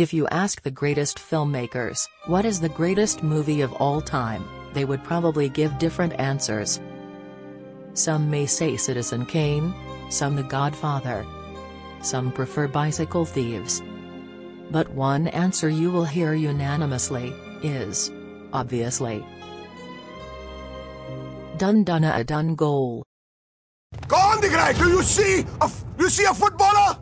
If you ask the greatest filmmakers, what is the greatest movie of all time, they would probably give different answers. Some may say Citizen Kane, some The Godfather. Some prefer Bicycle Thieves. But one answer you will hear unanimously, is. Obviously. Dhan Dhana Dhan goal. Go on, Digrai, do you see a, you see a footballer?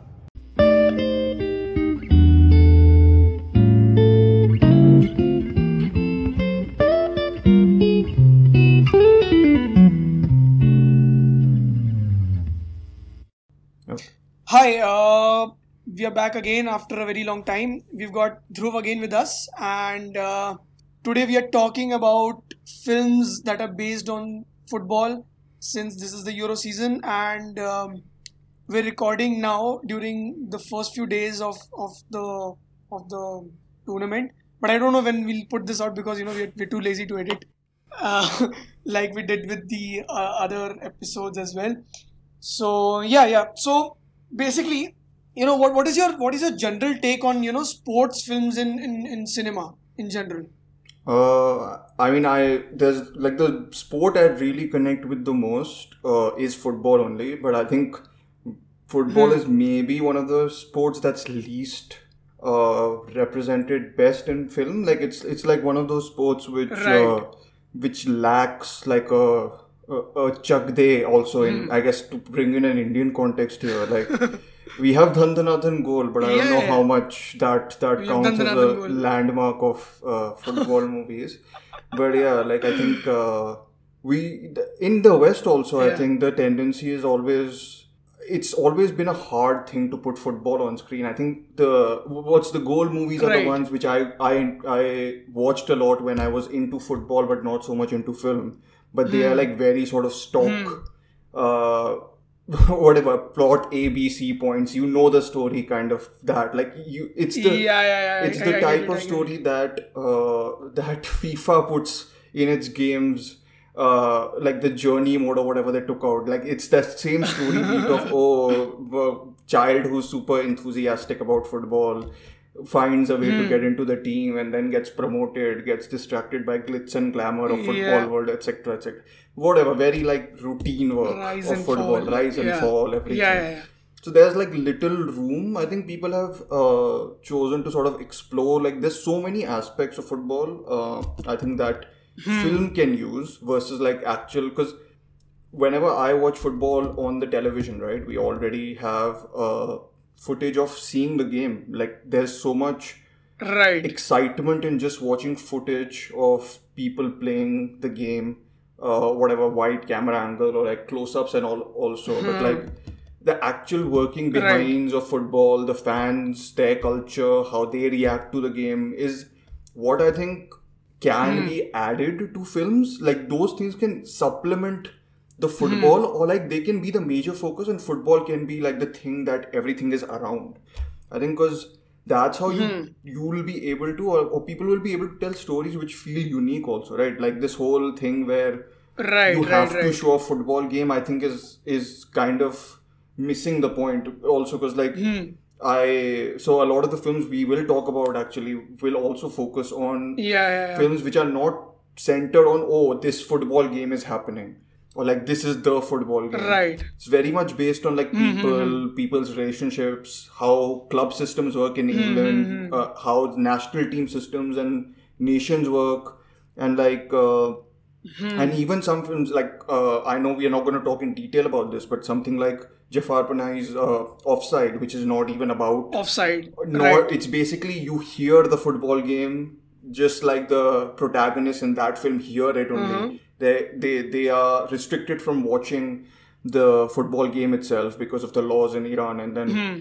Hi, uh, we are back again after a very long time. We've got Dhruv again with us, and uh, today we are talking about films that are based on football since this is the Euro season, and um, we're recording now during the first few days of, of the of the tournament. But I don't know when we'll put this out because you know we're, we're too lazy to edit, uh, like we did with the uh, other episodes as well. So yeah, yeah. So basically, you know, what, what is your what is your general take on you know sports films in in, in cinema in general? Uh, I mean, I there's like the sport I really connect with the most uh, is football only, but I think football is maybe one of the sports that's least uh, represented best in film. Like it's it's like one of those sports which Right. uh, which lacks like a a chak de also in I guess to bring in an Indian context here. Like we have Dhan Dhana Dhan goal, but I don't know Yeah. how much that that We counts as a goal. landmark of uh, football movies. But yeah, like I think uh, we in the West also, I think the tendency is always it's always been a hard thing to put football on screen. I think the what's the goal movies are the ones which I I I watched a lot when I was into football, but not so much into film. But they are Hmm. like very sort of stock. Uh, whatever plot A B C points you know the story kind of that like you it's the yeah, yeah, yeah. it's I- the I type of story that uh, that FIFA puts in its games, uh, like the journey mode or whatever they took out. Like it's that same story beat of oh, a child who's super enthusiastic about football finds a way Hmm. to get into the team and then gets promoted, gets distracted by glitz and glamour of football Yeah. world, etc., etc. Whatever, very like routine work Rise of football, fall. rise and Yeah. fall, everything. Yeah, yeah, yeah. So there's like little room. I think people have uh, chosen to sort of explore. Like there's so many aspects of football. Uh, I think that Hmm. film can use versus like actual because whenever I watch football on the television, right, we already have uh, footage of seeing the game. Like there's so much Right. excitement in just watching footage of people playing the game, uh, whatever wide camera angle or like close-ups and all also, but like the actual working Hmm. Right. behinds of football, the fans, their culture, how they react to the game is what I think can Hmm. be added to films. Like those things can supplement the football or like they can be the major focus and football can be like the thing that everything is around. I think because that's how you you will be able to or, or people will be able to tell stories which feel unique also right like this whole thing where Right, you right, have to right. show a football game i think is is kind of missing the point also because like Hmm. i so a lot of the films we will talk about actually will also focus on Yeah, yeah, yeah. films which are not centered on oh this football game is happening or like this is the football game Right. it's very much based on like people people's relationships how club systems work in england uh, how national team systems and nations work and like uh, and even some films like uh, i know we are not going to talk in detail about this but something like jafar panahi's uh, offside which is not even about Offside. nor Right. it's basically you hear the football game just like the protagonist in that film hear it only Mm-hmm. They, they they are restricted from watching the football game itself because of the laws in iran and then Hmm.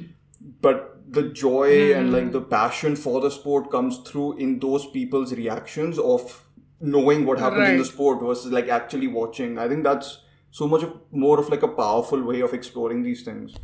but the joy and like the passion for the sport comes through in those people's reactions of knowing what happens in the sport versus like actually watching. I think that's so much of, more of like a powerful way of exploring these things.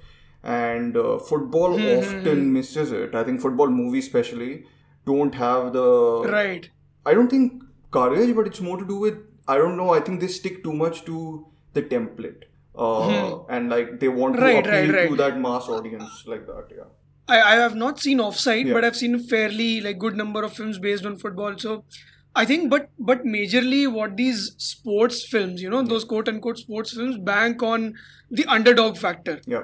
And uh, football Hmm, often misses it. I think football movies especially don't have the Right. i don't think courage but it's more to do with i don't know i think they stick too much to the template uh, and like they want to Hmm. Right, appeal right, to that mass audience like that yeah I, I have not seen Offside, Yeah. but I've seen a fairly like good number of films based on football. So I think, but but majorly what these sports films, you know, those quote unquote sports films bank on the underdog factor. Yeah.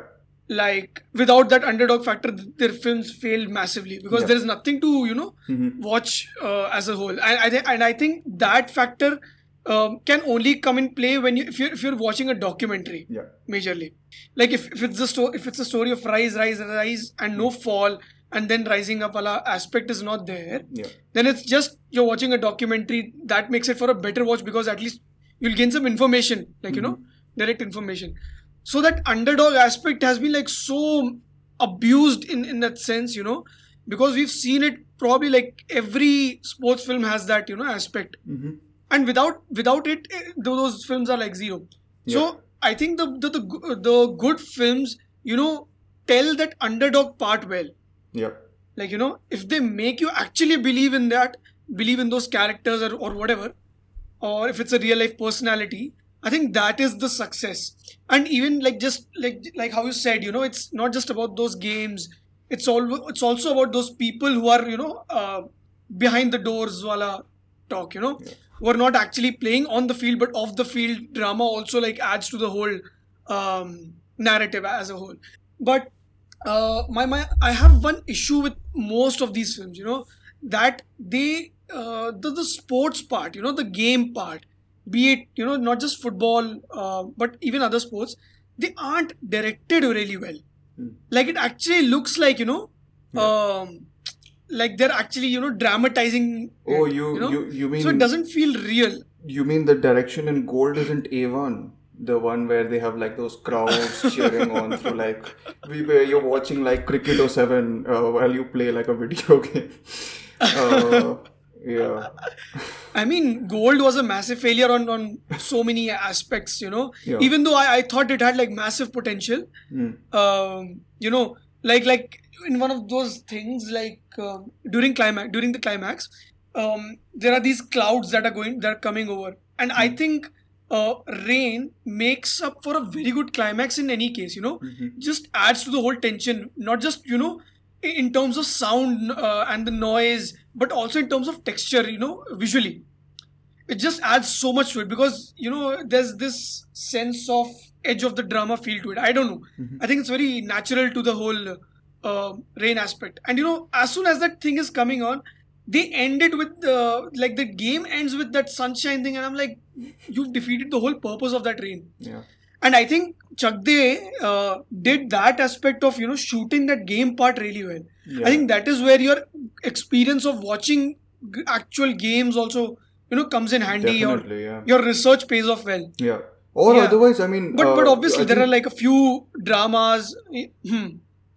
Like without that underdog factor, their films fail massively because Yeah. there is nothing to you know Mhm. watch uh, as a whole. And I th- and I think that factor um, can only come in play when you if you're if you're watching a documentary Yeah. majorly like if, if it's the story if it's a story of rise rise rise and no fall and then rising up wala aspect is not there Yeah. then it's just you're watching a documentary that makes it for a better watch because at least you'll gain some information like you know direct information so that underdog aspect has been like so abused in in that sense you know because we've seen it probably like every sports film has that you know aspect Mhm. And without without it eh, those films are like zero. Yeah. so i think the, the the the good films you know tell that underdog part well. Yeah. like you know if they make you actually believe in that believe in those characters or, or whatever or if it's a real life personality i think that is the success. And even like just like like how you said you know it's not just about those games. It's all it's also about those people who are you know uh, behind the doors wala talk you know who are not actually playing on the field but off the field drama also like adds to the whole um, narrative as a whole but uh, my my I have one issue with most of these films. You know that they uh, the the sports part, you know, the game part, be it you know not just football, uh, but even other sports, they aren't directed really well. Like it actually looks like you know, um, like they're actually you know dramatizing. Oh, it, you know? you you mean so it doesn't feel real. you mean the direction in gold isn't A1? The one where they have like those crowds cheering on through like we where you're watching like cricket or seven uh, while you play like a video game. Uh, yeah. I mean, Gold was a massive failure on, on so many aspects, you know. Yeah. Even though I, I thought it had like massive potential, Mm. um, you know, like like in one of those things, like um during climax, during the climax, um, there are these clouds that are going, that are coming over, and I think uh, rain makes up for a very good climax in any case. You know, just adds to the whole tension, not just you know in terms of sound uh, and the noise, but also in terms of texture. You know, visually. It just adds so much to it because you know there's this sense of edge of the drama feel to it. I don't know. I think it's very natural to the whole uh, rain aspect and you know as soon as that thing is coming on they end it with uh, like the game ends with that sunshine thing and i'm like you've defeated the whole purpose of that rain Yeah. and I think Chakde uh, did that aspect of you know shooting that game part really well. Yeah. I think that is where your experience of watching g- actual games also you know comes in handy. Or Definitely, yeah. your research pays off well. Yeah. Or Yeah. otherwise, I mean. But but uh, obviously I there are like a few dramas. Hmm.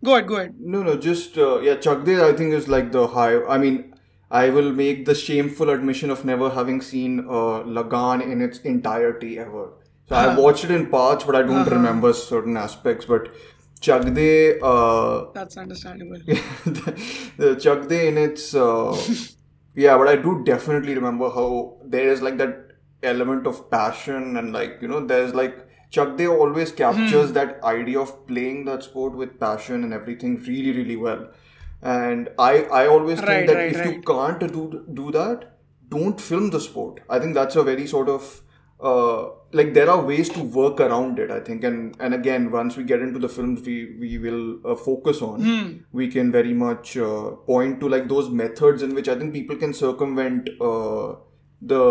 Go ahead, go ahead. No, no, just uh, yeah. Chak De, I think is like the high. I mean, I will make the shameful admission of never having seen uh, Lagan in its entirety ever. So I watched it in parts, but I don't remember certain aspects. But Chak De, uh, That's understandable. the, the Chak De in its uh, yeah, but I do definitely remember how there is like that element of passion and like you know there's like Chak De always captures Hmm. that idea of playing that sport with passion and everything really really well. And I I always Right, think that right, if you can't do do that, don't film the sport. I think that's a very sort of uh, like there are ways to work around it. I think, and and again, once we get into the films, we we will uh, focus on. Hmm. We can very much uh, point to like those methods in which I think people can circumvent uh, the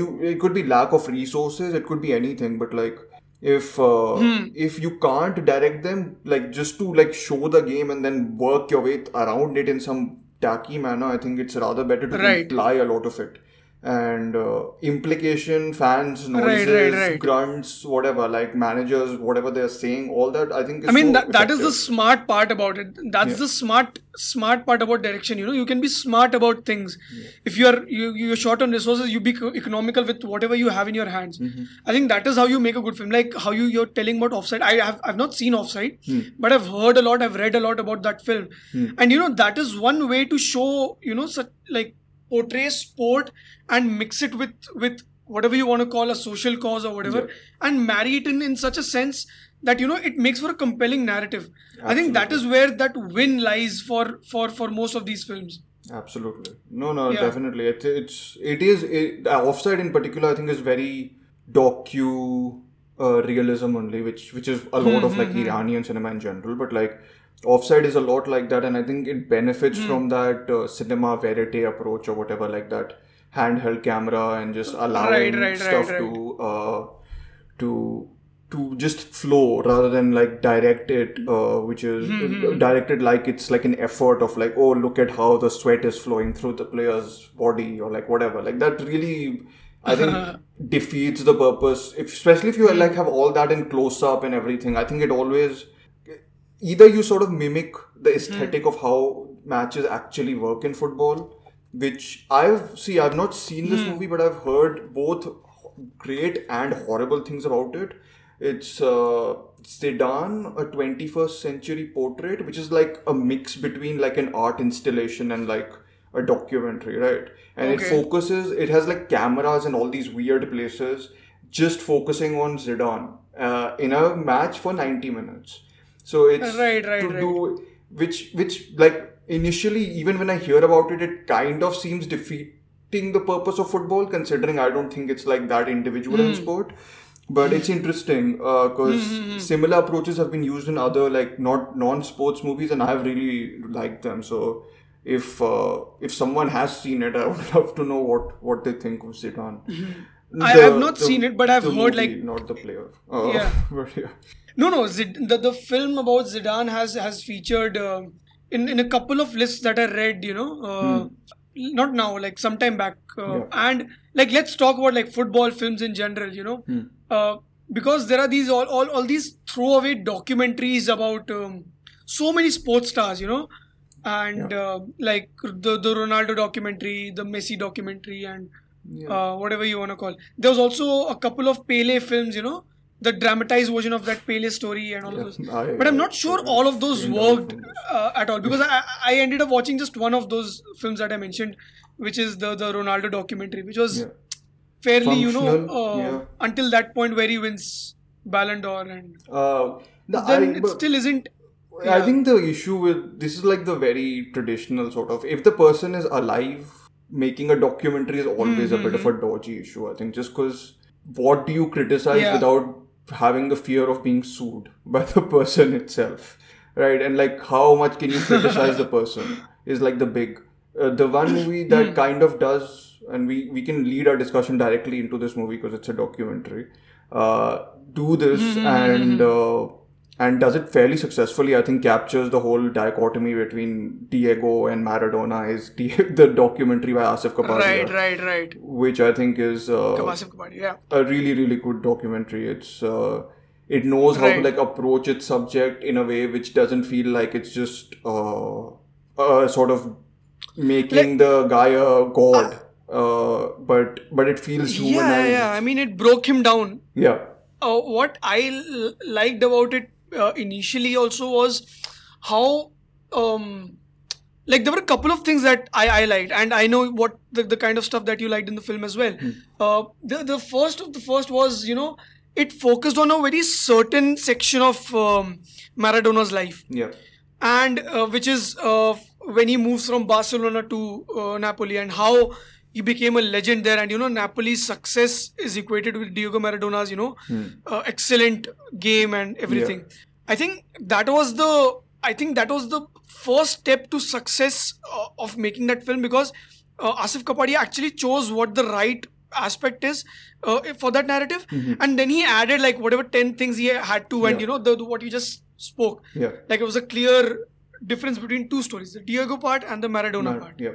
you. It could be lack of resources. It could be anything, but like if uh, Hmm. if you can't direct them like just to like show the game and then work your way around it in some tacky manner i think it's rather better to Right. imply a lot of it and uh, implication fans noises right, right. grunts whatever like managers whatever they're saying all that i think is I mean so that, that is the smart part about it. That's Yeah. the smart smart part about direction. You know, you can be smart about things. If you are you you're short on resources, you be economical with whatever you have in your hands. Mm-hmm. I think that is how you make a good film. Like how you you're telling about Offside. I have I've not seen Offside, Hmm. but I've heard a lot. I've read a lot about that film, and you know that is one way to show you know such like portray sport and mix it with with whatever you want to call a social cause or whatever and marry it in in such a sense that you know it makes for a compelling narrative. I think that is where that win lies for for for most of these films. Absolutely. No, no, Yeah. definitely. It, it's it is it, offside in particular. I think is very docu uh, realism only, which which is a lot of like Iranian cinema in general. But like offside is a lot like that, and I think it benefits from that uh, cinema verite approach or whatever, like that handheld camera and just allowing right, right, stuff right. to uh, to to just flow rather than like direct it uh, which is Hmm, directed like it's like an effort of like oh look at how the sweat is flowing through the player's body or like whatever like that really i think defeats the purpose if, especially if you Hmm. like have all that in close up and everything i think it always either you sort of mimic the aesthetic of how matches actually work in football which i've see i've not seen this movie but i've heard both great and horrible things about it it's uh, Zidane, a 21st century portrait, which is like a mix between like an art installation and like a documentary, right? And it focuses, it has like cameras in all these weird places, just focusing on Zidane uh, in a match for 90 minutes. So it's Right, right, to right. do which which like initially even when I hear about it, it kind of seems defeating the purpose of football. Considering I don't think it's like that individual Hmm. in sport, but it's interesting because Hmm, similar approaches have been used in other like not non-sports movies, and I've really liked them. So if uh, if someone has seen it, I would love to know what what they think of Zidane. Mm-hmm. I have not the- seen it, but I've heard, movie, like- not the player. Uh, Yeah. but yeah. No, no. Zid- the the film about Zidane has has featured uh, in in a couple of lists that I read. You know, uh, not now, like some time back. Uh, Hmm. Yeah. And like, let's talk about like football films in general. You know, Hmm. uh, because there are these all all, all these throwaway documentaries about um, so many sports stars. You know. And uh, like the the Ronaldo documentary, the Messi documentary, and uh, whatever you want to call. There was also a couple of Pele films, you know, the dramatized version of that Pele story and all of those. I- But I'm not sure all of those worked uh, at all because I, I ended up watching just one of those films that I mentioned, which is the the Ronaldo documentary, which was Yeah. fairly, you know, uh, yeah. until that point where he wins Ballon d'Or, and Uh, the, then I, it still isn't. I think the issue with this is like the very traditional sort of if the person is alive, making a documentary is always a bit of a dodgy issue. I think just because what do you criticize Yeah. without having the fear of being sued by the person itself, right? And like how much can you criticize the person is like the big. Uh, the one movie that kind of does, and we we can lead our discussion directly into this movie because it's a documentary. Uh, do this and. Uh, and does it fairly successfully. I think captures the whole dichotomy between Diego and Maradona is the, documentary by Asif Kapadia, Right, right, right. which I think is uh, Asif Kapadia, yeah. a really really good documentary. It's uh, it knows how to like approach its subject in a way which doesn't feel like it's just uh, uh, sort of making the guy a god. Uh, but but it feels Yeah, yeah. I mean, it broke him down. yeah. uh, what I l- liked about it uh, initially also was how um like there were a couple of things that I, I liked and I know what the, the kind of stuff that you liked in the film as well. Uh, the the first of the first was you know it focused on a very certain section of um, Maradona's life Yeah. and uh, which is uh, when he moves from Barcelona to uh, Napoli and how he became a legend there and you know Napoli's success is equated with Diego Maradona's you know uh, excellent game and everything. I think that was the I think that was the first step to success uh, of making that film because uh, Asif Kapadia actually chose what the right aspect is uh, for that narrative. And then he added like whatever 10 things he had to and Yeah. you know the, the- what you just spoke. Yeah. like it was a clear difference between two stories the diego part and the maradona Mar- part. yeah.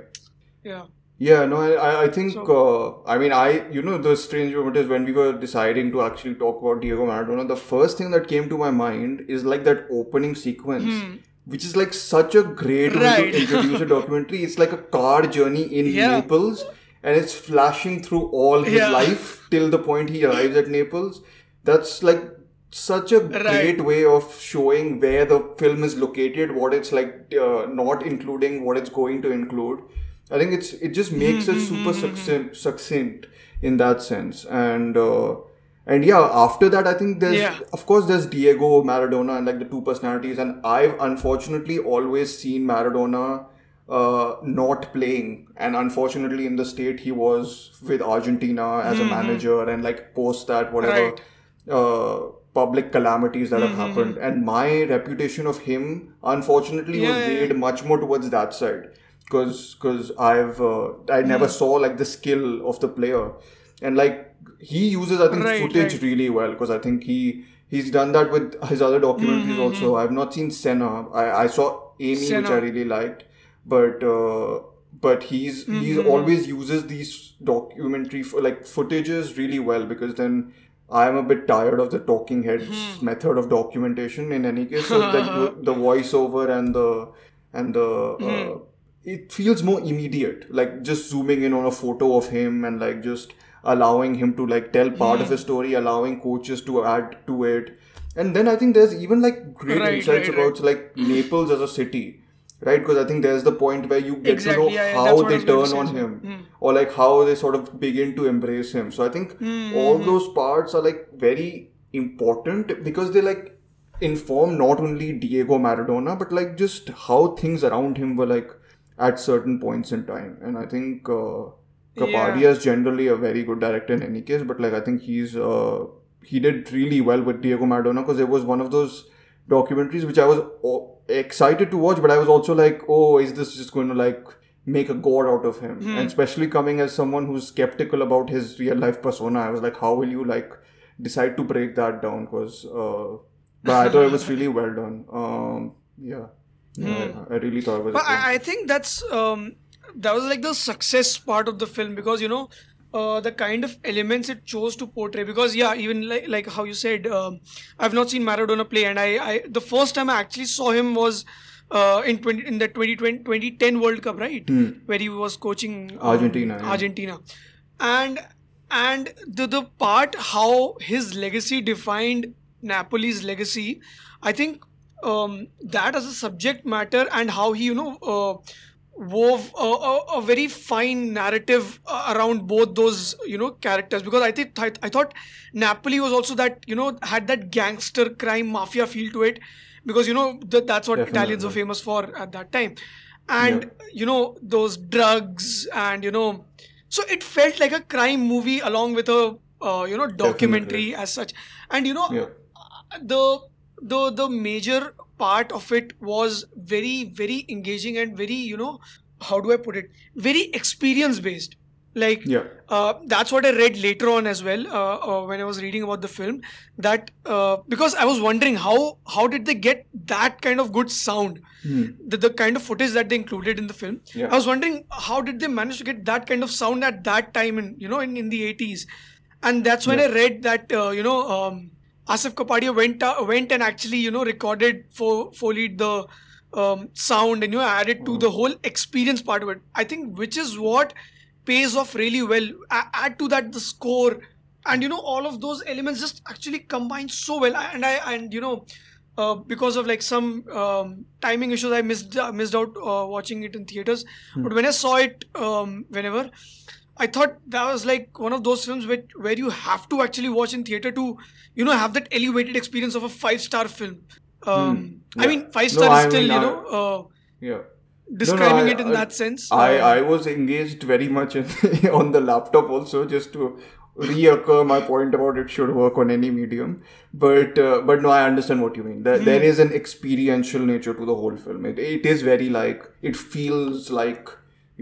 yeah Yeah, no, I- I, think, uh, I mean, I, you know, the strange moment is when we were deciding to actually talk about Diego Maradona, the first thing that came to my mind is like that opening sequence, which is like such a great way Hmm. To introduce a documentary. It's like a car journey in Yeah. Naples, and it's flashing through all his Yeah. life till the point he arrives at Naples. That's like such a great way of showing where the film is located, what it's like, uh, not including what it's going to include. I think it's it just makes it super succinct, succinct in that sense, and uh, and yeah, after that, I think there's Yeah. of course there's Diego Maradona and like the two personalities, and I've unfortunately always seen Maradona uh, not playing, and unfortunately in the state he was with Argentina as a manager, and like post that whatever Right. uh, public calamities that have happened, and my reputation of him unfortunately Yeah, was yeah, weighed much more towards that side because because I've uh, I never saw like the skill of the player and like he uses I think Right, footage right. really well because I think he he's done that with his other documentaries also. I've not seen Senna. I, I saw Amy which I really liked, but uh, but he's he's always uses these documentary like footages really well because then. I'm a bit tired of the talking heads method of documentation. In any case, so the, the voiceover and the and the uh, it feels more immediate like just zooming in on a photo of him and like just allowing him to like tell part of his hmm. story allowing coaches to add to it. And then i think there's even like great Right, insights right, about like naples as a city right? Because i think there's the point where you get Exactly, to know yeah, how that's what I they was going to turn on him hmm. or like how they sort of begin to embrace him. So i think hmm. all those parts are like very important because they like inform not only Diego Maradona but like just how things around him were like at certain points in time. And I think uh, Kapadia Yeah. is generally a very good director in any case, but like I think he's uh, he did really well with Diego Maradona because it was one of those documentaries which I was o- excited to watch, but I was also like, oh, is this just going to like make a god out of him? And especially coming as someone who's skeptical about his real life persona, I was like, how will you like decide to break that down? Because uh, but I thought it was really well done. Um, yeah, yeah I, really thought it was. But I, I think that's um, that was like the success part of the film because you know uh, the kind of elements it chose to portray. Because yeah, even like like how you said, um, I've not seen Maradona play, and I, I the first time I actually saw him was. Uh, in 20, in the 2020, 2010 World Cup, right, where he was coaching um, Argentina, yeah. Argentina, and and the the part how his legacy defined Napoli's legacy, I think um, that as a subject matter and how he you know uh, wove a, a, a very fine narrative uh, around both those you know characters. Because I think I, I thought Napoli was also that you know had that gangster crime mafia feel to it. Because you know th- that's what Definitely. Italians were famous for at that time. And you know those drugs and you know so it felt like a crime movie along with a uh, you know documentary as such. And you know yeah. the the the major part of it was very very engaging and very you know how do i put it? Very experience based. Like Yeah. uh, that's what i read later on as well uh, uh, when i was reading about the film that uh, because i was wondering how how did they get that kind of good sound? The, the kind of footage that they included in the film. Yeah. i was wondering how did they manage to get that kind of sound at that time in you know in, in the 80s and that's when I read that uh, you know um, Asif Kapadia went uh, went and actually you know recorded for folied the um, sound and you know added to the whole experience part of it. I think which is what pays off really well. A- add to that the score and you know all of those elements just actually combine so well. And I and you know. Uh, because of like some um, timing issues, I missed uh, missed out uh, watching it in theaters. But when I saw it, um, whenever I thought that was like one of those films where, where you have to actually watch in theater to, you know, have that elevated experience of a five star film. Um, I Yeah. mean, five No, star I is still, mean, you know, uh, Yeah. describing I- it in I- that sense. I, I was engaged very much in, on the laptop also just to reoccur my point about it should work on any medium. But uh, but no, I understand what you mean. There, there is an experiential nature to the whole film. It, it is very like it feels like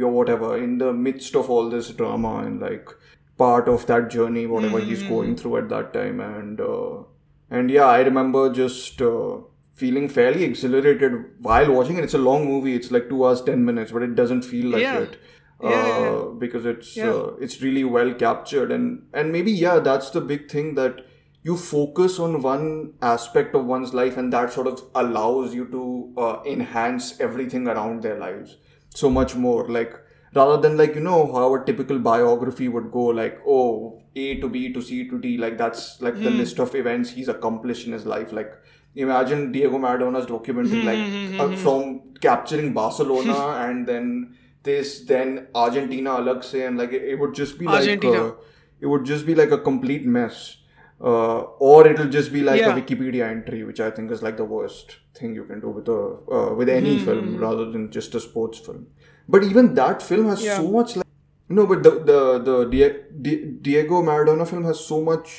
you're whatever in the midst of all this drama and like part of that journey, whatever he's going through at that time. And uh, and yeah, I remember just. Uh, feeling fairly exhilarated while watching it. It's a long movie. It's like two hours ten minutes, but it doesn't feel like Yeah. it uh, Yeah, yeah, yeah. because it's uh, it's really well captured and and maybe yeah, that's the big thing that you focus on one aspect of one's life and that sort of allows you to uh, enhance everything around their lives so much more like rather than like you know how a typical biography would go like oh a to b to c to d like that's like Hmm. the list of events he's accomplished in his life like imagine diego maradona's documentary Hmm, like uh, from capturing barcelona and then this then argentina se and like it, it would just be like Argentina. uh, it would just be like a complete mess uh, or it'll just be like Yeah. a Wikipedia entry, which I think is like the worst thing you can do with a uh, with any Hmm. film rather than just a sports film. But even that film has Yeah. so much like no, but the the the Die- Di- Diego Maradona film has so much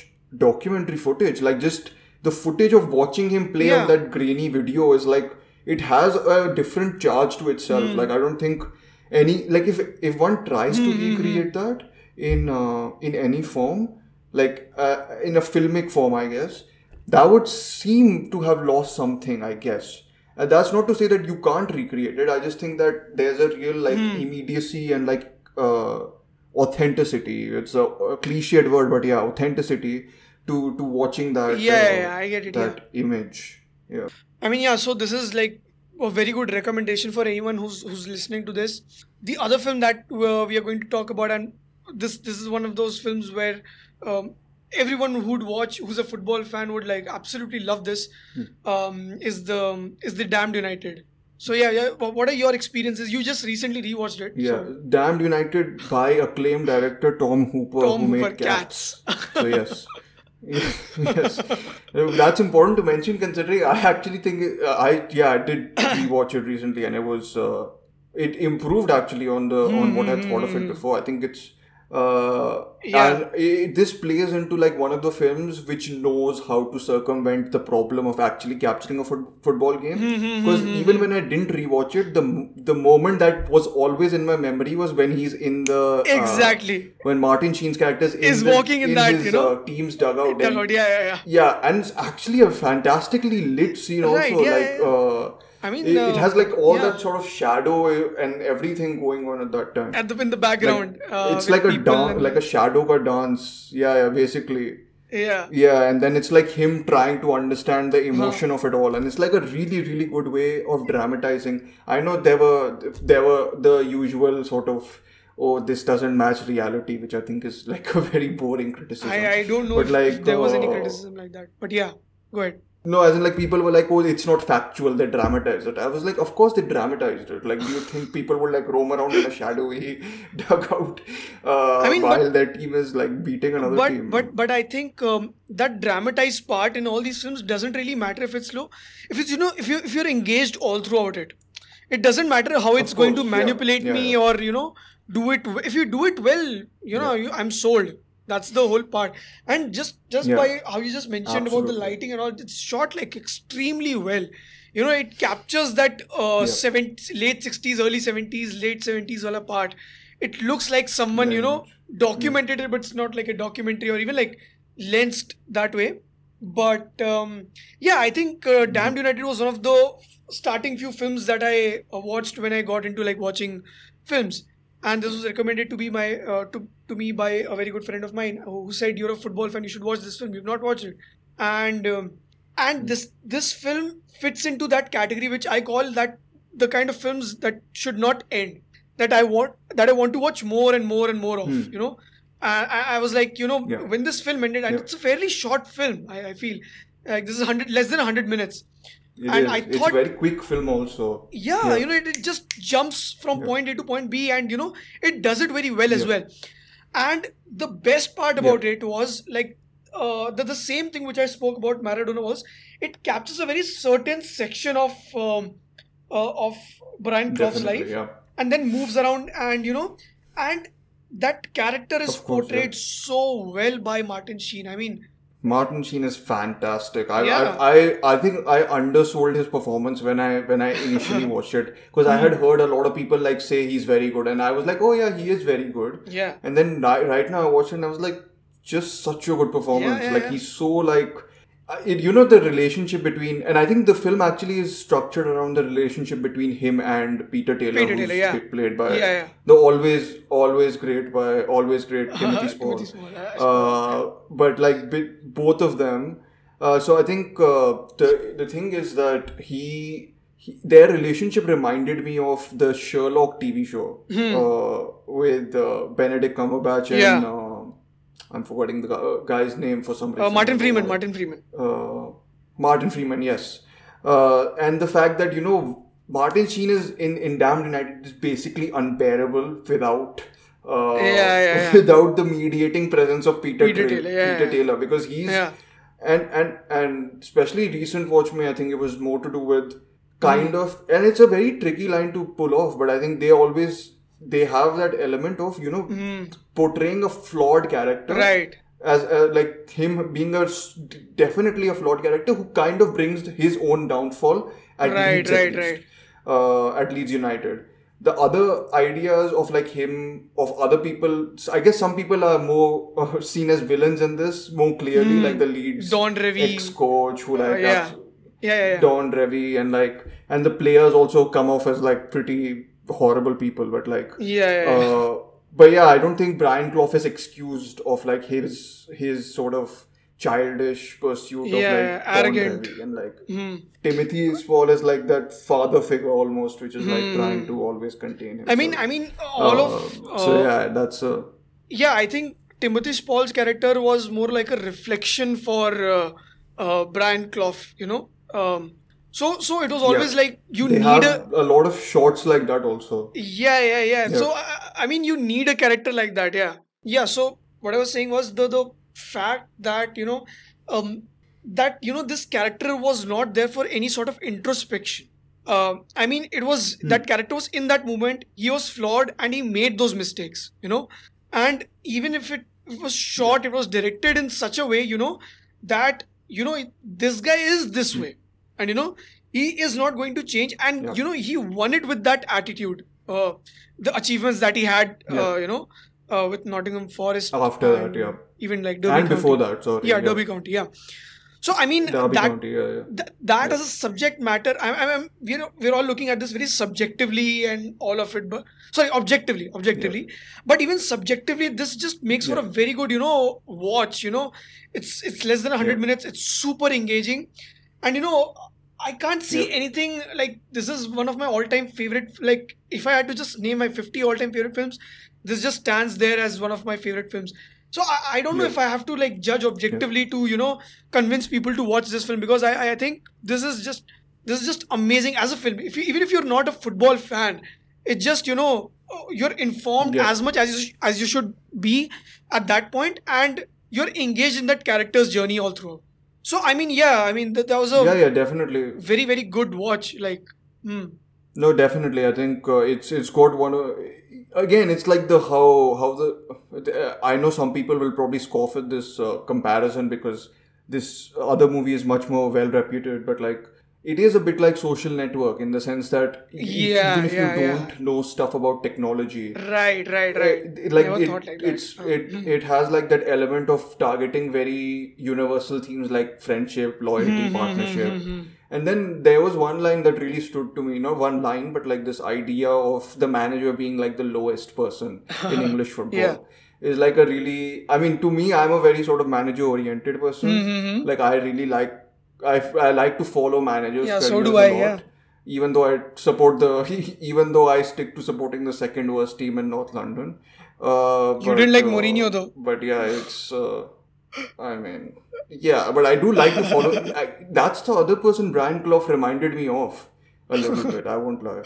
documentary footage, like just the footage of watching him play Yeah. on that grainy video is like it has a different charge to itself. Hmm. Like I don't think any like if if one tries Hmm, to recreate that in uh, in any form, like uh, in a filmic form, I guess that would seem to have lost something. I guess. And that's not to say that you can't recreate it. I just think that there's a real like Hmm. immediacy and like uh, authenticity. It's a, a cliched word, but yeah, authenticity to to watching that. Yeah, uh, yeah, yeah, I get it, yeah. That image. Yeah. I mean, yeah. So this is like a very good recommendation for anyone who's who's listening to this. The other film that uh, we are going to talk about, and this this is one of those films where um, everyone who'd watch, who's a football fan, would like absolutely love this. Um, is the is the Damned United. So yeah, yeah. What are your experiences? You just recently rewatched it. Yeah, So, Damned United by acclaimed director Tom Hooper, Tom who made Hooper, Cats. Cats. so yes, yes, that's important to mention considering I actually think uh, I yeah I did rewatch it recently and it was uh, it improved actually on the on what I thought of it before. I think it's. Uh, Yeah. and it, this plays into like one of the films which knows how to circumvent the problem of actually capturing a foot, football game. Because even when I didn't rewatch it, the the moment that was always in my memory was when he's in the uh, Exactly. when Martin Sheen's character is, in the- walking in that, his, you know? uh, team's dugout. Yeah, and- yeah, yeah, yeah. yeah, and it's actually a fantastically lit scene also. Yeah, like, Uh, I mean, it, it uh, has like all yeah. that sort of shadow and everything going on at that time. At the in the background. Like, uh, it's like a dance, like a shadow ka dance. Yeah, yeah, basically. yeah. Yeah, and then it's like him trying to understand the Uh-huh. emotion of it all, and it's like a really, really good way of dramatizing. I know there were there were the usual sort of oh this doesn't match reality, which I think is like a very boring criticism. I, I don't know But if, like, if there was any uh, criticism like that. But yeah, go ahead. No, as in like people were like, oh, it's not factual. They dramatized it. I was like, of course they dramatized it. Like, do you think people would like roam around in a shadowy dugout uh, I mean, while but- their team is like beating another But team? but but I think um, that dramatized part in all these films doesn't really matter if it's slow. If it's you know if you if you're engaged all throughout it, it doesn't matter how it's going to course, yeah. manipulate Yeah, me yeah. or you know do it. If you do it well, you know you, I'm sold. That's the whole part. And just just Yeah. by how you just mentioned about the lighting and all, it's shot like extremely well. You know, it captures that uh, Yeah. 70, late 60s, early 70s, late 70s wala part. It looks like someone, you know, much. documented it, but it's not like a documentary or even like lensed that way. But um, yeah, I think uh, Damned United was one of the starting few films that I uh, watched when I got into like watching films. And this was recommended to be my uh, to to me by a very good friend of mine who said, "You're a football fan. You should watch this film. You've not watched it." And um, and this this film fits into that category which I call that the kind of films that should not end. That I want that I want to watch more and more and more of. You know, I, I- I was like, you know, Yeah. when this film ended, and Yeah. it's a fairly short film. I, I feel like this is hundred less than hundred minutes. It and is. I thought, it's very quick film also. Yeah, Yeah. you know, it, it just jumps from Yeah. point A to point B, and you know, it does it very well as well. And the best part about it was like uh, the, the same thing which I spoke about Maradona was it captures a very certain section of um, uh, of Brian Clough's life, yeah. and then moves around, and you know, and that character is course, yeah. portrayed so well by Martin Sheen. I mean, Martin Sheen is fantastic. I, Yeah. I, I I think I undersold his performance when I when I initially watched it because I had heard a lot of people like say he's very good and I was like, oh yeah, he is very good. yeah. And then right, right now I watched it and I was like, just such a good performance. yeah, like yeah. he's so like, it, you know the relationship between and I think the film actually is structured around the relationship between him and Peter Taylor, Peter who's Taylor, yeah. played by Yeah, yeah. the always always great by always great Timothy Spall. Timothy Spall, yeah, Uh, but like both of them. Uh, so I think uh, the the thing is that he, he their relationship reminded me of the Sherlock TV show uh, with uh, Benedict Cumberbatch and Hmm. Yeah. uh, I'm forgetting the uh, guy's name for some reason. Uh, Martin I don't know Freeman. Martin Freeman. Uh, Martin Freeman, yes. Uh, and the fact that you know Martin Sheen is in in Damned United is basically unbearable without uh, Yeah, yeah, yeah. without the mediating presence of Peter, Peter Taylor, yeah, Peter. Taylor because he's and and and especially recent watch me I think it was more to do with kind Hmm. of and it's a very tricky line to pull off but I think they always they have that element of you know portraying a flawed character. Right. as uh, like him being a definitely a flawed character who kind of brings his own downfall at Right, Leeds at right, least, right. uh, at Leeds United. The other ideas of like him of other people, I guess some people are more uh, seen as villains in this more clearly, like the Leeds Hmm. Don Revie. ex-coach who like Uh, yeah. Yeah, yeah, yeah. Don Revie and like and the players also come off as like pretty horrible people, but like Yeah, yeah, yeah. uh, but yeah, I don't think Brian Clough is excused of like his his sort of childish pursuit Yeah, of like arrogant. And like Hmm. Timothy Spall is like that father figure almost, which is like trying to always contain him. Hmm. I mean, I mean, all of so uh, yeah, that's a yeah, I think Timothy Spall's character was more like a reflection for uh, uh, Brian Clough, you know. Um, so, so it was always like you they need a a lot of shots like that also. yeah, yeah, yeah. So, I, I mean, you need a character like that, yeah, yeah. So, what I was saying was the the fact that you know, um, that you know, this character was not there for any sort of introspection. Uh, I mean, it was that character was in that moment. He was flawed, and he made those mistakes. You know, and even if it, it was shot, it was directed in such a way, you know, that you know this guy is this way, and you know he is not going to change. And Yeah. you know he won it with that attitude. Uh, the achievements that he had, uh, you know, uh, with Nottingham Forest. After that, yeah. Even like Derby and before that, sorry. yeah, Derby County, yeah. So I mean Derby that County, yeah, yeah. th- that as a subject matter I, I, I'm, we're, we're all looking at this very subjectively and all of it but sorry objectively objectively but even subjectively this just makes for a very good you know watch you know it's it's less than 100 Yeah. minutes it's super engaging and you know i can't see Yeah. anything like this is one of my all-time favorite like if i had to just name my 50 all-time favorite films this just stands there as one of my favorite films so I, I don't know if I have to like judge objectively to you know convince people to watch this film because I, I think this is just this is just amazing as a film. If you, even if you're not a football fan, it's just you know you're informed Yeah. as much as you, as you should be at that point, and you're engaged in that character's journey all through. So I mean, yeah, I mean that, that was a Yeah, yeah, definitely. very very good watch. Like, hmm. No, definitely. I think uh, it's it's got one. Uh, again, it's like the how how the. I know some people will probably scoff at this uh, comparison because this other movie is much more well reputed, but like it is a bit like Social Network in the sense that Yeah, even if yeah, you don't know stuff about technology, right, right, right. it- like it, like it's it it has like that element of targeting very universal themes like friendship loyalty Mm-hmm, partnership. and then there was one line that really stood to me not one line but like this idea of the manager being like the lowest person in english football Yeah. is like a really i mean to me i'm a very sort of manager oriented person like i really like I, I like to follow managers Yeah, so do I, lot yeah. even though I support the, even though I stick to supporting the second worst team in North London. Uh, You didn't like Mourinho, though. But yeah, it's. Uh, I mean, yeah, but I do like to follow. I, that's the other person Brian Clough reminded me of a little bit. I won't lie,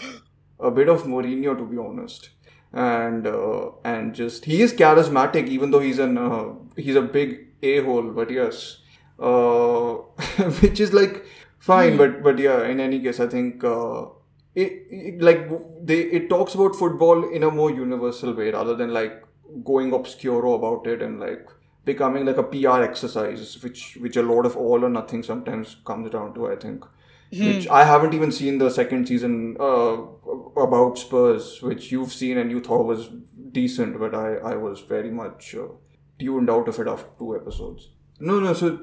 a bit of Mourinho to be honest, and uh, and just he is charismatic even though he's an uh, he's a big a hole. But yes, uh, which is like fine. But but yeah, in any case, I think. Uh, it, it like they it talks about football in a more universal way rather than like going obscuro about it and like becoming like a PR exercise, which which a lot of all or nothing sometimes comes down to. I think, which I haven't even seen the second season uh, about Spurs, which you've seen and you thought was decent, but I I was very much uh, tuned out of it after two episodes. No, no, so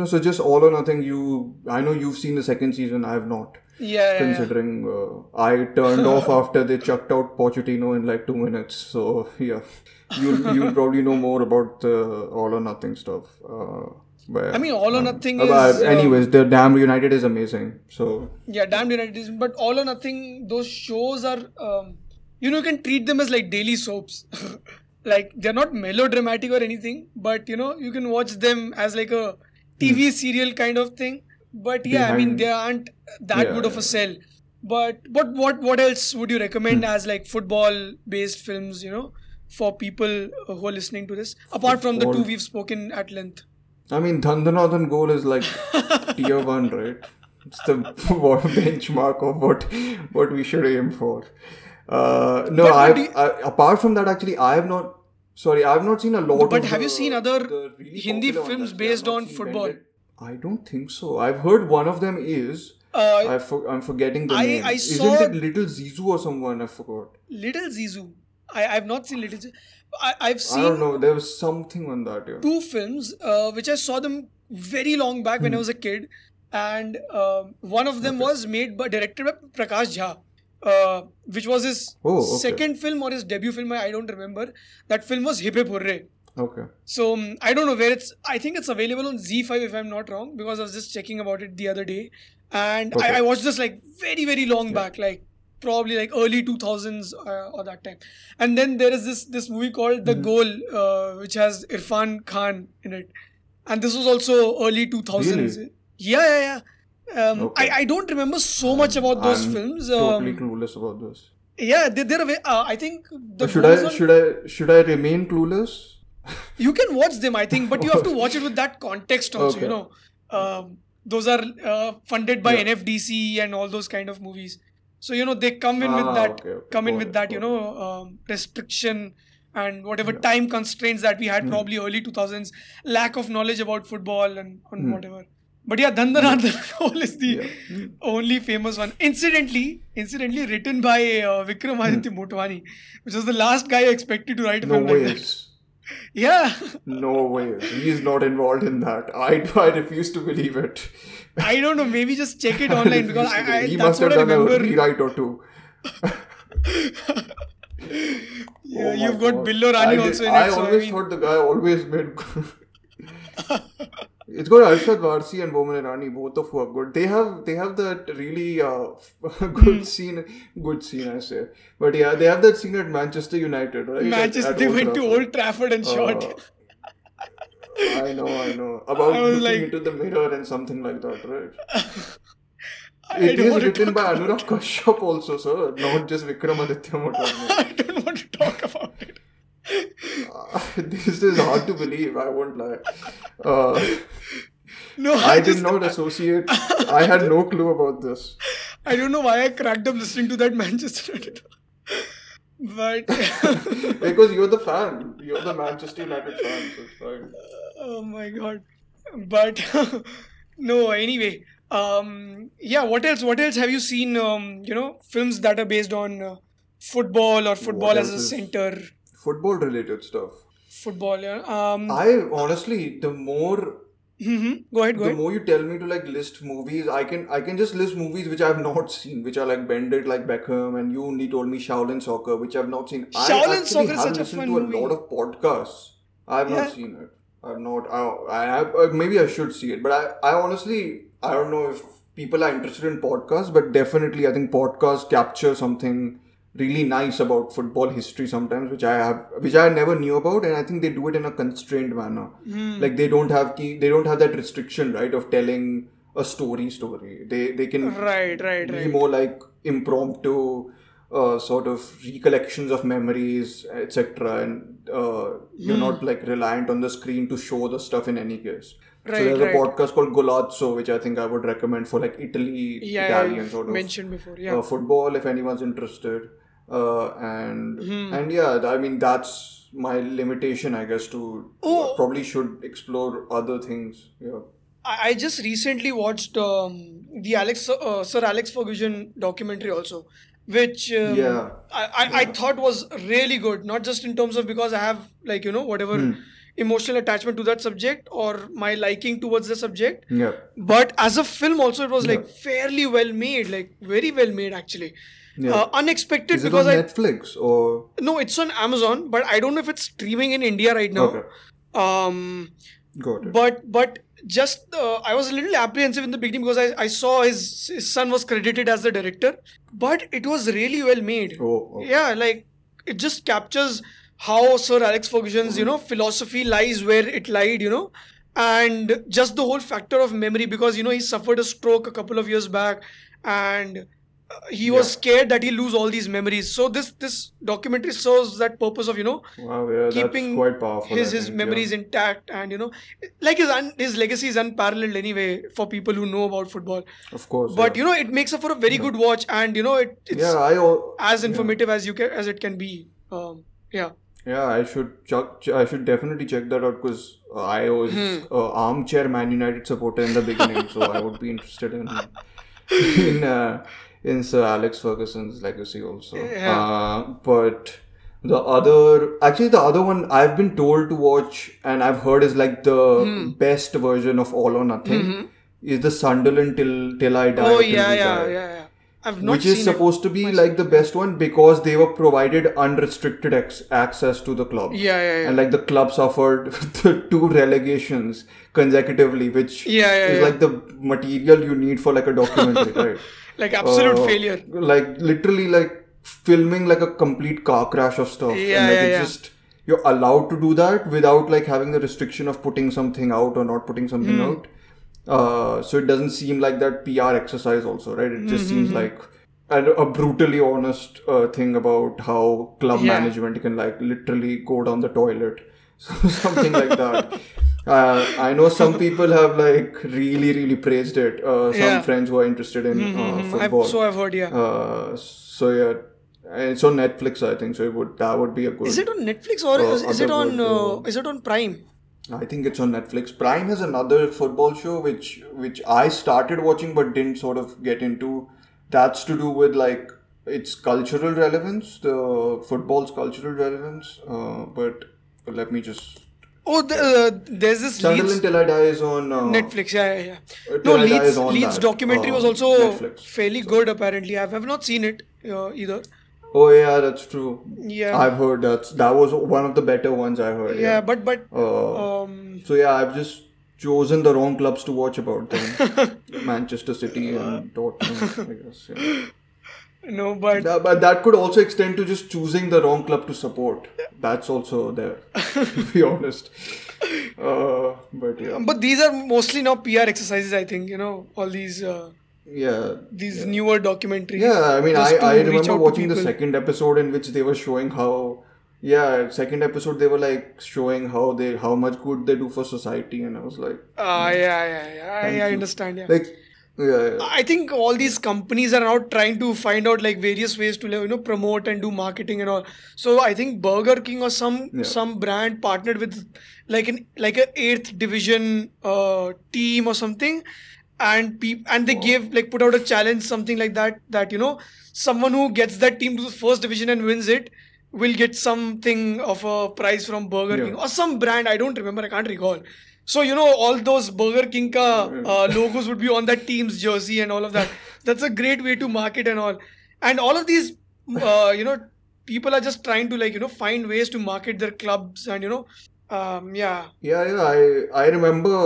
no, so just all or nothing. You, I know you've seen the second season. I have not Yeah, considering uh, I turned off after they chucked out Pochettino in like two minutes. So yeah, you you probably know more about the all or nothing stuff. Uh, but, I mean, All or Nothing uh, is, but uh, anyways, the Damned United is amazing. So Yeah, Damned United. Is. But all or nothing, those shows are, um, you know, you can treat them as like daily soaps. like they're not melodramatic or anything, but you know, you can watch them as like a TV serial kind of thing. But yeah, I mean, Behind- they aren't that Yeah, good of a sell. But what what what else would you recommend as like football based films? You know, for people who are listening to this? Apart from the two we've spoken at length. I mean, Dhan Dhana Dhan goal is like tier one, right? It's the benchmark of what what we should aim for. Uh, no, you- I, apart from that, actually, I have not. Sorry, I have not seen a lot. Of. But have you seen other really Hindi films. I based on football? I don't think so. I've heard one of them is. Uh, I for, I'm forgetting the I- name. I Isn't it Little Zizou or someone? I forgot. Little Zizou. I, I've not seen Little Zizou. I, I've I seen don't know. There was something on that. Yeah. two films uh, which I saw them very long back Hmm. when I was a kid, and um one of them was made by directed by Prakash Jha, uh, which was his Oh, okay. second film or his debut film. I don't remember. That film was Hip Hip. Okay. So um, I don't know where it's. I think it's available on ZEE5 if I'm not wrong because I was just checking about it the other day, and Okay. I, I watched this like very very long back, like probably like early 2000s uh, or that time. And then there is this this movie called The Mm-hmm. Goal, uh, which has Irfan Khan in it, and this was also early 2000s. Really? Yeah, yeah, yeah. Um, Okay. I, I don't remember so much about those I'm films. Totally Um, clueless about this. yeah, they, they're. Uh, I think the should I should I should I remain clueless? you can watch them i think but you have to watch it with that context also you know um, those are uh, funded by Yeah. nfdc and all those kind of movies so you know they come in with Ah, that okay, okay. come in with it, that you know um, restriction and whatever time constraints that we had probably early 2000s lack of knowledge about football and, and Hmm. whatever but yeah Dhan Dhana Dhan Goal is the only famous one incidentally incidentally written by uh, Vikramaditya Motwani which was the last guy I expected to write a. No film like that ways. yeah No way. He is not involved in that. I, I refuse to believe it. I don't know. Maybe just check it online because I, I believe- he that's must have what I done a remember. rewrite or two. Yeah, Oh you've got God. Billo I Rani also in I it. So I always mean, thought the guy always made. it's got Arshad Warsi and Boman Irani, both of who are good. They have they have that really uh, good Hmm. scene, good scene I say. But yeah, they have that scene at Manchester United, right? Manchester. at They Old went to Old Trafford and shot. Uh, I know, I know. About I looking like- into the mirror and something like that, right? I It is written by Anurag Kashyap also, sir, not just Vikramaditya Motwani. I don't want to talk about. Uh, this is hard to believe, I won't lie. Uh, No, I I, did just not associate, I had no clue about this. I don't know why I cracked up listening to that Manchester United. But Because you're the fan, you're the Manchester United fan, so it's fine. oh my god. But no, anyway. Um yeah, what else what else have you seen um you know films that are based on uh, football or football as a is- center Football related stuff. football yeah um I honestly, the more mhm. go ahead go the ahead more you tell me to like list movies, I can I can just list movies which I've not seen, which are like Bend It, like Beckham, and you only told me Shaolin Soccer, which I've not seen. I Shaolin actually Soccer is have such a listened fun to a movie. lot of podcasts. I've Yeah. not seen it. I've not. I, I have, uh, maybe I should see it, but I I honestly I don't know if people are interested in podcasts, but definitely I think podcasts capture something really nice about football history sometimes which i have which i never knew about and i think they do it in a constrained manner Hmm. like they don't have key they don't have that restriction right of telling a story story they they can right right be right more like impromptu uh, sort of recollections of memories etc and uh, you're Hmm. not like reliant on the screen to show the stuff in any case Right, so there's right. a podcast called Golazzo, which I think I would recommend for like Italy, yeah, Italian yeah sort of mentioned before yeah uh, football if anyone's interested uh, and Hmm. and yeah i mean that's my limitation i guess to Oh. probably should explore other things yeah I just recently watched um, the Alex uh, Sir Alex Ferguson documentary also, which um, Yeah. I, I, I thought was really good. Not just in terms of because I have like you know whatever Hmm. emotional attachment to that subject or my liking towards the subject, yeah but as a film also it was like fairly well made, like very well made actually. Yeah. Uh, unexpected is it because on I netflix or no, it's on Amazon, but I don't know if it's streaming in India right now. Okay. Um, got it but but just uh, I was a little apprehensive in the beginning because I, I saw his his son was credited as the director, but it was really well made. oh okay. Yeah, like it just captures how Sir Alex Ferguson's you know philosophy lies where it lied, you know, and just the whole factor of memory because you know he suffered a stroke a couple of years back, and he was Yeah. scared that he'll lose all these memories. So this this documentary serves that purpose of you know Wow, yeah, keeping powerful. his his memories yeah. intact and you know like his un, his legacy is unparalleled anyway for people who know about football. Of course. But you know it makes up for a very good watch and you know it it's yeah, I as informative as you can as it can be. Um, yeah. Yeah, I should check. I should definitely check that out because I was Hmm. uh, armchair Man United supporter in the beginning, so I would be interested in in uh, in Sir Alex Ferguson's legacy also. Yeah. Uh, but the other, actually, the other one I've been told to watch and I've heard is like the Hmm. best version of All or Nothing. Is the Sunderland till till I die? Mm-hmm. Oh yeah yeah yeah yeah. I've not which is supposed to be like the best one because they were provided unrestricted ex- access to the club. Yeah, yeah, yeah. And like the club suffered the two relegations consecutively, which Yeah, yeah, is yeah. like the material you need for like a documentary, right? Like absolute Uh, failure. Like literally like filming like a complete car crash of stuff. Yeah, and like yeah, it's yeah. just you're allowed to do that without like having the restriction of putting something out or not putting something Hmm. out. Uh, so it doesn't seem like that PR exercise also, right? It just seems Mm-hmm. like a, a brutally honest uh, thing about how club Yeah. management can like literally go down the toilet. So something like that. Uh, I know some people have like really, really praised it. Uh, some Yeah. friends who are interested in uh, Mhm. football. I've, so I've heard. Yeah. Uh, so yeah, it's on Netflix, I think. So it would that would be a good. is it on Netflix or is, is it on good, uh, uh, is it on Prime? I think it's on Netflix. Prime has another football show which which I started watching but didn't sort of get into. That's to do with like its cultural relevance, the football's cultural relevance. Uh, but let me just. Oh, the, uh, there's this Sunderland Leeds Till I Die is on uh, Netflix. Yeah, yeah, yeah. Uh, No, Leeds Leeds that, documentary uh, was also Netflix. fairly good. Apparently, I have not seen it uh, either. Oh yeah, that's true. Yeah. I've heard that's that was one of the better ones I heard. Yeah, but but Uh, um, So yeah, I've just chosen the wrong clubs to watch about them. Manchester City and Dortmund, I guess. Yeah. No, but Yeah, but that could also extend to just choosing the wrong club to support. That's also there, to be honest. Uh, but yeah, but these are mostly now PR exercises. I think you know all these uh, yeah, these newer documentaries. yeah. I mean, I, to I remember out to watching the second episode in which they were showing how. Yeah, second episode they were like showing how they how much good they do for society, and I was like, Ah, yeah, yeah, yeah. I, I understand. Yeah. like, yeah, yeah. I think all these companies are now trying to find out like various ways to you know promote and do marketing and all. So I think Burger King or some Yeah. some brand partnered with like an like a eighth division uh, team or something, and peop- and they gave like put out a challenge something like that that you know someone who gets that team to the first division and wins it will get something of a prize from Burger. King or some brand I don't remember I can't recall. So you know all those Burger King ka, uh, logos would be on that team's jersey and all of that. That's a great way to market and all. And all of these, uh, you know, people are just trying to like you know find ways to market their clubs and you know, um, yeah, Yeah, yeah. I I remember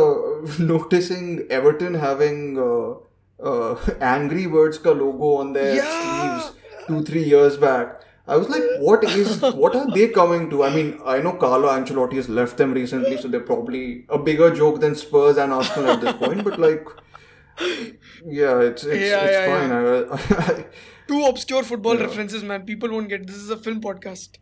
noticing Everton having uh, uh, Angry Birds ka logo on their Yeah. sleeves two three years back. I was like, what is what are they coming to? I mean, I know Carlo Ancelotti has left them recently, so they're probably a bigger joke than Spurs and Arsenal at this point. But like, yeah, it's it's, Yeah, it's yeah, fine. I, I, two obscure football Yeah. references, man. People won't get. This is a film podcast.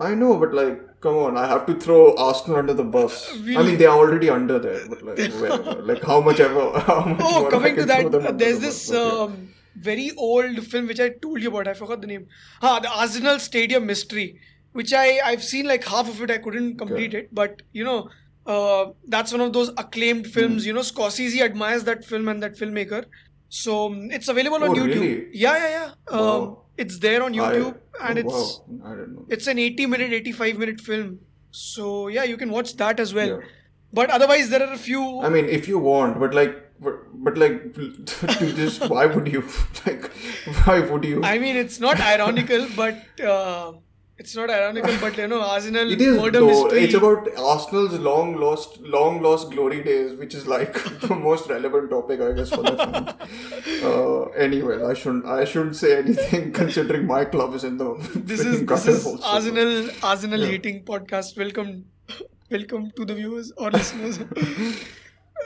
I know, but like, come on, I have to throw Arsenal under the bus. I mean, they're already under there, but like, wherever, like how much ever, how much Oh, coming to that, throw them under there's the this yeah. um, very old film which I told you about. I forgot the name. Ah, the Arsenal Stadium Mystery, which I I've seen like half of it. I couldn't complete it, but you know, uh, that's one of those acclaimed Hmm. films. You know, Scorsese admires that film and that filmmaker. So it's available on Oh, YouTube. really? Yeah, yeah, yeah. Um, Wow. It's there on I- YouTube, and oh, it's wow. I don't know. it's an 80 minute, 85 minute film. So yeah, you can watch that as well. Yeah. But otherwise, there are a few. I mean, if you want, but like, but, but like, to just why would you? Like, why would you? I mean, it's not ironical, but uh, it's not ironical, but you know, Arsenal it is murder though. mystery. It's about Arsenal's long lost, long lost glory days, which is like the most relevant topic, I guess, for the fans. Uh, anyway, I shouldn't, I shouldn't say anything considering my club is in the. this is this is also. Arsenal Arsenal Yeah. hating podcast. Welcome, welcome to the viewers or listeners.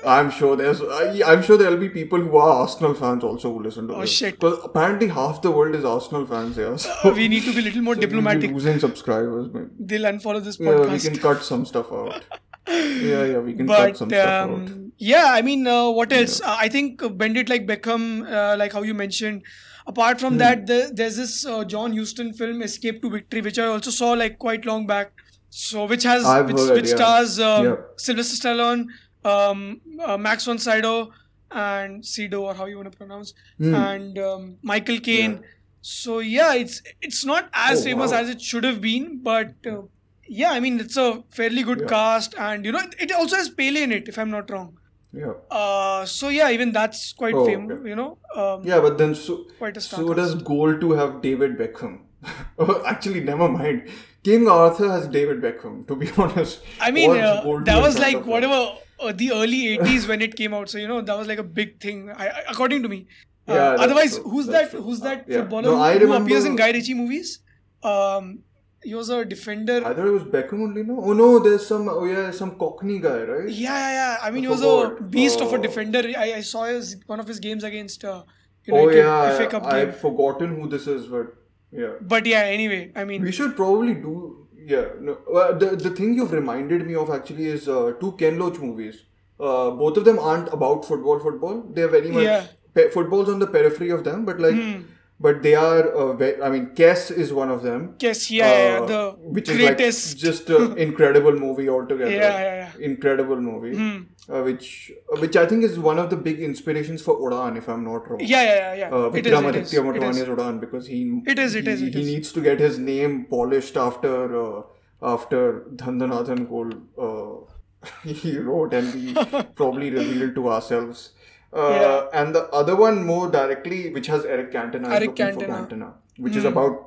I'm sure there's. I- I'm sure there'll be people who are Arsenal fans also who listen to Oh, this. shit. Because apparently half the world is Arsenal fans. Yeah. So we need to be a little more be diplomatic. losing subscribers. Maybe. They'll unfollow this podcast. Yeah, we can cut some stuff out. Yeah, yeah, we can cut some but stuff out. um, yeah, I mean, uh, what else? Uh, I think uh, Bend It Like Beckham, uh, like how you mentioned. Apart Hmm. from that, the, there's this uh, John Huston film, Escape to Victory, which I also saw like quite long back. So which has I've which, which yeah. stars um, Yeah. Sylvester Stallone, um, uh, Max von Sydow, and Sido, or how you want to pronounce, Hmm. and um, Michael Caine. So yeah, it's it's not as Oh, famous wow. as it should have been, but uh, yeah, I mean it's a fairly good Yeah. cast, and you know it, also has Pele in it, if I'm not wrong. Yeah. Uh, so yeah, even that's quite Oh, famous, okay. you know. Um, Yeah, but then so Quite a star so does Goal to have David Beckham. Oh, Actually, never mind. King Arthur has David Beckham. To be honest, I mean, uh, that was like whatever. Uh, the early '80s when it came out. So you know that was like a big thing, I, according to me. Uh, Yeah, otherwise, true. who's That's that? true. Who's that yeah. footballer No, who, I who appears in Guy Ritchie movies? Um, he was a defender. I thought it was Beckham only. No, oh no, there's some. Oh yeah, some Cockney guy, right? Yeah, yeah, yeah. I mean, he was a beast of a Uh, defender. I, I saw his one of his games against uh, Oh yeah, FA Cup I, game. I've forgotten who this is, but yeah. But yeah, anyway, I mean, We should probably do. Yeah, no. Uh, the the thing you've reminded me of actually is uh, two Ken Loach movies. Uh, both of them aren't about football. Football. They're very much Yeah. pe- football's on the periphery of them, but like, Hmm. But they are. Uh, ve- I mean, Kes is one of them. Yes, yeah, yeah, yeah, uh, the which greatest. is like just an incredible movie altogether. Yeah, yeah, yeah. Incredible movie. Hmm. Uh, which which I think is one of the big inspirations for Udaan, if I'm not wrong. yeah, yeah, yeah, yeah. Uh, it, is, it Aditya it is. Motwani's Udaan because he It is, it he, is, it he is. needs to get his name polished after uh, after Dhan Dhana Dhan uh, he wrote and we probably revealed to ourselves. Uh, Yeah. And the other one more directly, which has Eric Cantona, Eric looking for Cantona. Hmm. Cantona, which is about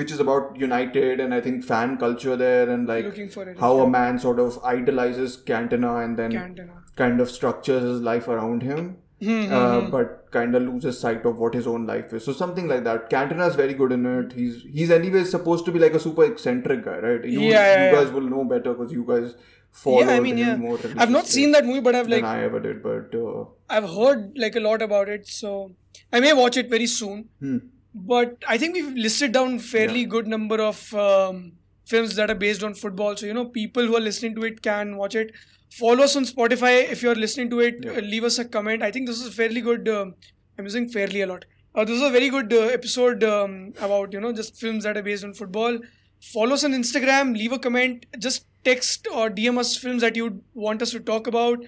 which is about United and I think fan culture there and like Looking for it, how yeah. a man sort of idolizes Cantona and then Cantona. kind of structures his life around him, Hmm, uh, but kind of loses sight of what his own life is. So something like that. Cantona is very good in it. He's he's anyways supposed to be like a super eccentric guy, right? You, Yeah, yeah, you guys will know better because you guys follow Yeah, I mean, yeah. more. I've not seen that movie, but I've like I ever did. But uh, I've heard like a lot about it, so I may watch it very soon. hmm. But I think we've listed down fairly good number of um, films that are based on football. So you know, people who are listening to it can watch it. Follow us on Spotify if you're listening to it. Yeah. Uh, leave us a comment. I think this is fairly good. Um, I'm using fairly a lot. Uh, this is a very good uh, episode um, about you know just films that are based on football. Follow us on Instagram. Leave a comment. Just text or DM us films that you want us to talk about.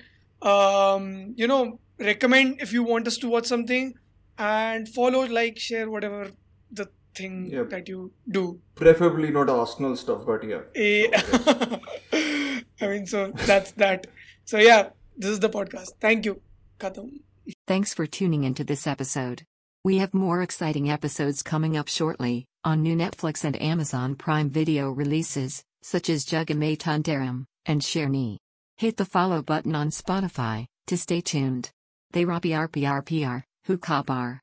Um, you know, recommend if you want us to watch something, and follow, like, share, whatever the thing Yep. that you do. preferably not Arsenal stuff, but yeah. Eh, I mean, so that's that. So yeah, this is the podcast. Thank you. Khatam. Thanks for tuning into this episode. We have more exciting episodes coming up shortly on new Netflix and Amazon Prime Video releases, such as Jagame Thandhiram and Sherni. Hit the follow button on Spotify to stay tuned. They RPR PR PR, who Kabar.